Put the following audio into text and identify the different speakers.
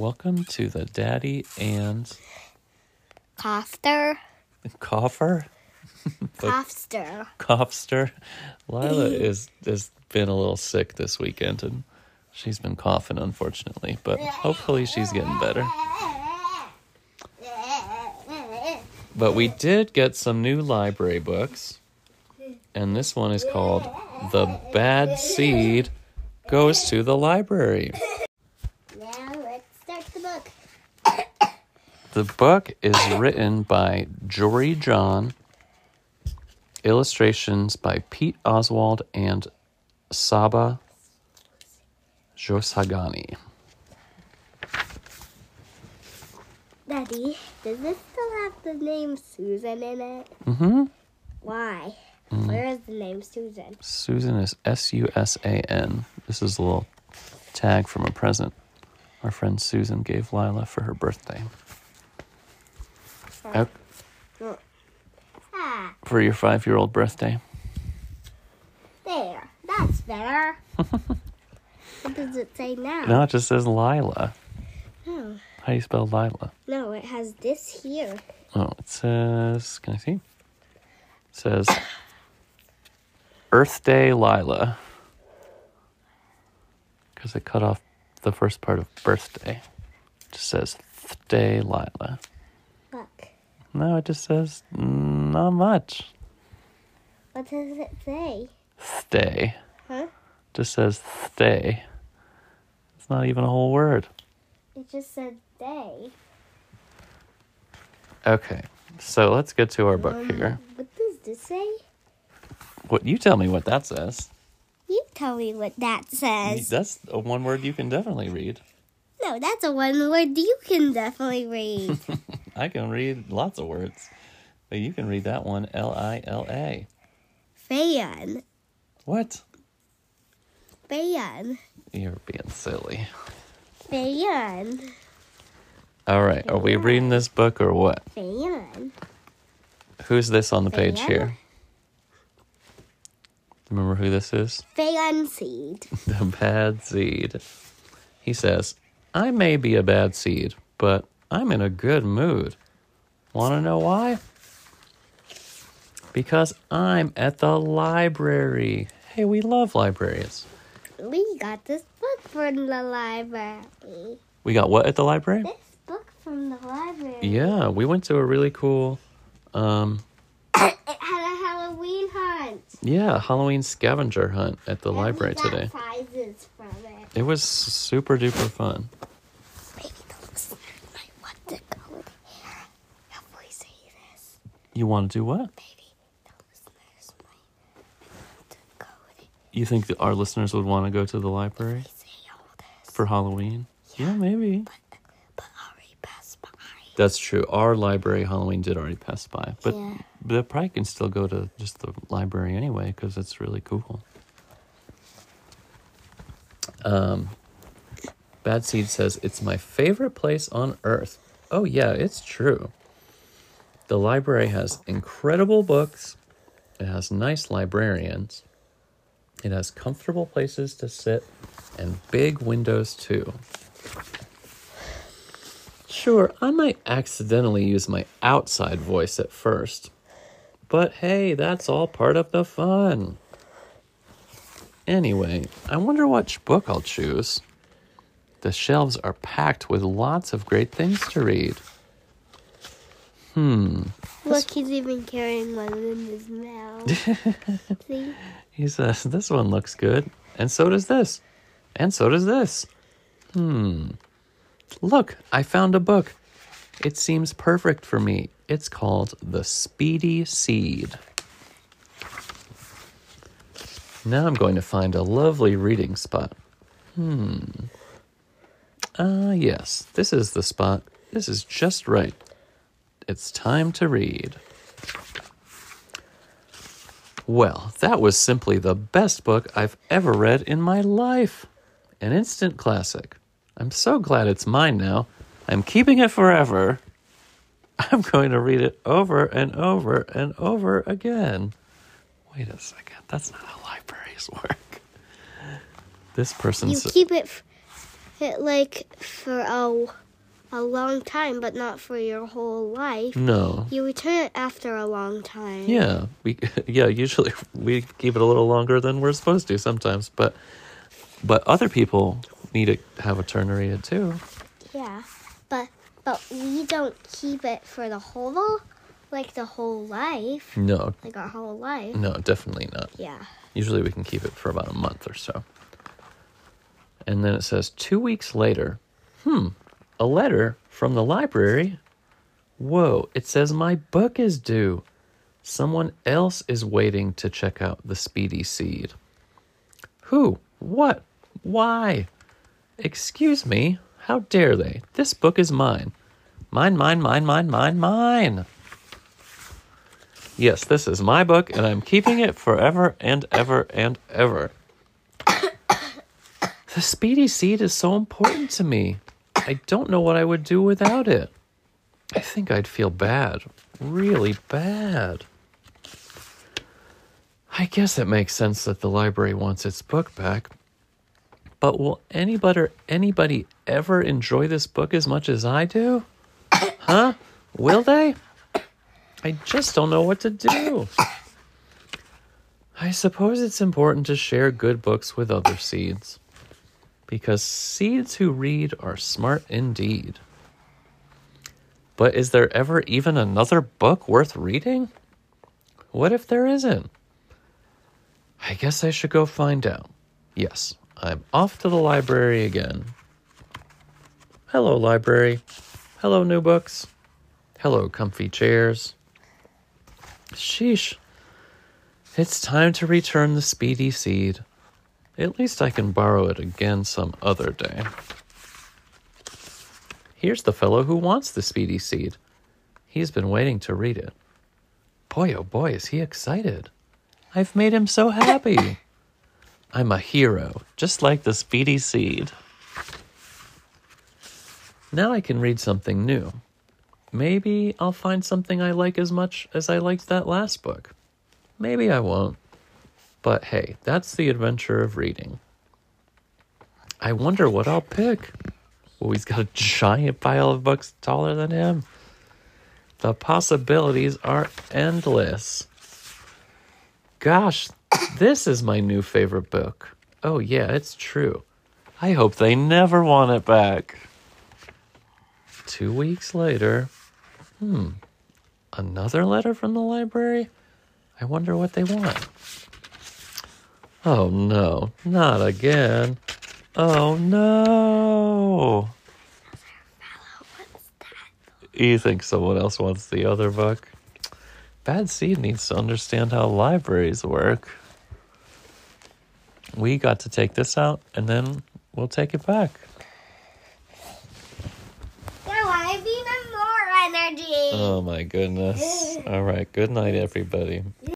Speaker 1: Welcome to the Daddy and
Speaker 2: Cofster.
Speaker 1: Coffer
Speaker 2: Cofster.
Speaker 1: Coughster. Lila is has been a little sick this weekend and she's been coughing unfortunately, but hopefully she's getting better. But we did get some new library books, and this one is called The Bad Seed Goes to the Library.
Speaker 2: Now let's start the book.
Speaker 1: The book is written by Jory John, illustrations by Pete Oswald and Saba Joshaghani.
Speaker 2: Daddy, does this still have the name Susan in it?
Speaker 1: Mm-hmm.
Speaker 2: Why? Where is the name Susan?
Speaker 1: Susan is S U S A N. This is a little tag from a present our friend Susan gave Lila for her birthday. Uh, for your five year old birthday.
Speaker 2: there. That's better. what does it say now?
Speaker 1: No, it just says Lila.
Speaker 2: No.
Speaker 1: How do you spell Lila?
Speaker 2: No, it has this here.
Speaker 1: Oh, it says, can I see? It says Earth Day Lila. Because it cut off the first part of birthday. It just says Th Day Lila. No, it just says not much.
Speaker 2: What does it say?
Speaker 1: Stay.
Speaker 2: Huh?
Speaker 1: Just says stay. It's not even a whole word.
Speaker 2: It just said day.
Speaker 1: Okay, so let's get to our book
Speaker 2: Um,
Speaker 1: here.
Speaker 2: What does this say?
Speaker 1: What you tell me what that says.
Speaker 2: You tell me what that says.
Speaker 1: That's a one word you can definitely read.
Speaker 2: No, that's a one word you can definitely read.
Speaker 1: I can read lots of words, but you can read that one L I L A.
Speaker 2: Fan.
Speaker 1: What?
Speaker 2: Fan.
Speaker 1: You're being silly.
Speaker 2: Fan.
Speaker 1: All right, are we reading this book or what?
Speaker 2: Fan.
Speaker 1: Who's this on the page here? Remember who this is?
Speaker 2: Fan seed.
Speaker 1: The bad seed. He says, I may be a bad seed, but I'm in a good mood. Want to know why? Because I'm at the library. Hey, we love libraries.
Speaker 2: We got this book from the library.
Speaker 1: We got what at the library?
Speaker 2: This book from the library.
Speaker 1: Yeah, we went to a really cool, um,
Speaker 2: It had a Halloween hunt.
Speaker 1: yeah, Halloween scavenger hunt at the
Speaker 2: And
Speaker 1: library
Speaker 2: we got
Speaker 1: today.
Speaker 2: prizes from it.
Speaker 1: It was super duper fun.
Speaker 2: Maybe the listeners might want to go there. If we say this,
Speaker 1: You want to do what?
Speaker 2: maybe the listeners might want to go there.
Speaker 1: You think that our listeners would want to go to the library
Speaker 2: Say all this.
Speaker 1: for Halloween? Yeah, maybe.
Speaker 2: But but already passed by.
Speaker 1: That's true. Our library Halloween did already pass by, but
Speaker 2: Yeah.
Speaker 1: but probably can still go to just the library anyway because it's really cool. Um, Bad Seed says it's my favorite place on earth. Oh yeah, it's true. The library has incredible books. It has nice librarians. It has comfortable places to sit and big windows too. Sure, I might accidentally use my outside voice at first. But hey, that's all part of the fun. Anyway, I wonder which book I'll choose. The shelves are packed with lots of great things to read. Hmm.
Speaker 2: Look, he's even carrying one in his mouth. See?
Speaker 1: He says, This one looks good. And so does this. And so does this. Hmm. Look, I found a book. It seems perfect for me. It's called The Speedy Seed. Now I'm going to find a lovely reading spot. Hmm. Ah, yes, this is the spot. This is just right. It's time to read. Well, that was simply the best book I've ever read in my life. An instant classic. I'm so glad it's mine now. I'm keeping it forever. I'm going to read it over and over and over again. Wait a second. That's not how libraries work. This person
Speaker 2: You keep it. F- it like for a, a long time, but not for your whole life.
Speaker 1: No.
Speaker 2: You return it after a long time.
Speaker 1: Yeah, we yeah, usually we keep it a little longer than we're supposed to sometimes, but but other people need to have a turn to too.
Speaker 2: Yeah, but but we don't keep it for the whole, like the whole life,
Speaker 1: No,
Speaker 2: like our whole life.
Speaker 1: no, definitely not.
Speaker 2: Yeah.
Speaker 1: Usually we can keep it for about a month or so. And then it says two weeks later, hmm, a letter from the library. Whoa, it says my book is due. Someone else is waiting to check out the Speedy Seed. Who? What? Why? Excuse me? How dare they? This book is mine. Mine, mine, mine, mine, mine, mine. Yes, this is my book, and I'm keeping it forever and ever and ever. the Speedy Seed is so important to me. I don't know what I would do without it. I think I'd feel bad. Really bad. I guess it makes sense that the library wants its book back. But will anybody anybody ever enjoy this book as much as I do? Huh? Will they? I just don't know what to do. I suppose it's important to share good books with other seeds. Because seeds who read are smart indeed. But is there ever even another book worth reading? What if there isn't? I guess I should go find out. Yes, I'm off to the library again. Hello, library. Hello, new books. Hello, comfy chairs. Sheesh. It's time to return the speedy seed. At least I can borrow it again some other day. Here's the fellow who wants the speedy seed. He's been waiting to read it. Boy, oh boy, is he excited. I've made him so happy. I'm a hero, just like the speedy seed. Now I can read something new. Maybe I'll find something I like as much as I liked that last book. Maybe I won't. But hey, that's the adventure of reading. I wonder what I'll pick. Oh, he's got a giant pile of books taller than him. The possibilities are endless. Gosh, this is my new favorite book. Oh, yeah, it's true. I hope they never want it back. Two weeks later, hmm, another letter from the library? I wonder what they want. Oh no, not again. Oh no. You think someone else wants the other book? Bad Seed needs to understand how libraries work. We got to take this out and then we'll take it back.
Speaker 2: I want even more energy.
Speaker 1: Oh my goodness. All right. Good night, everybody.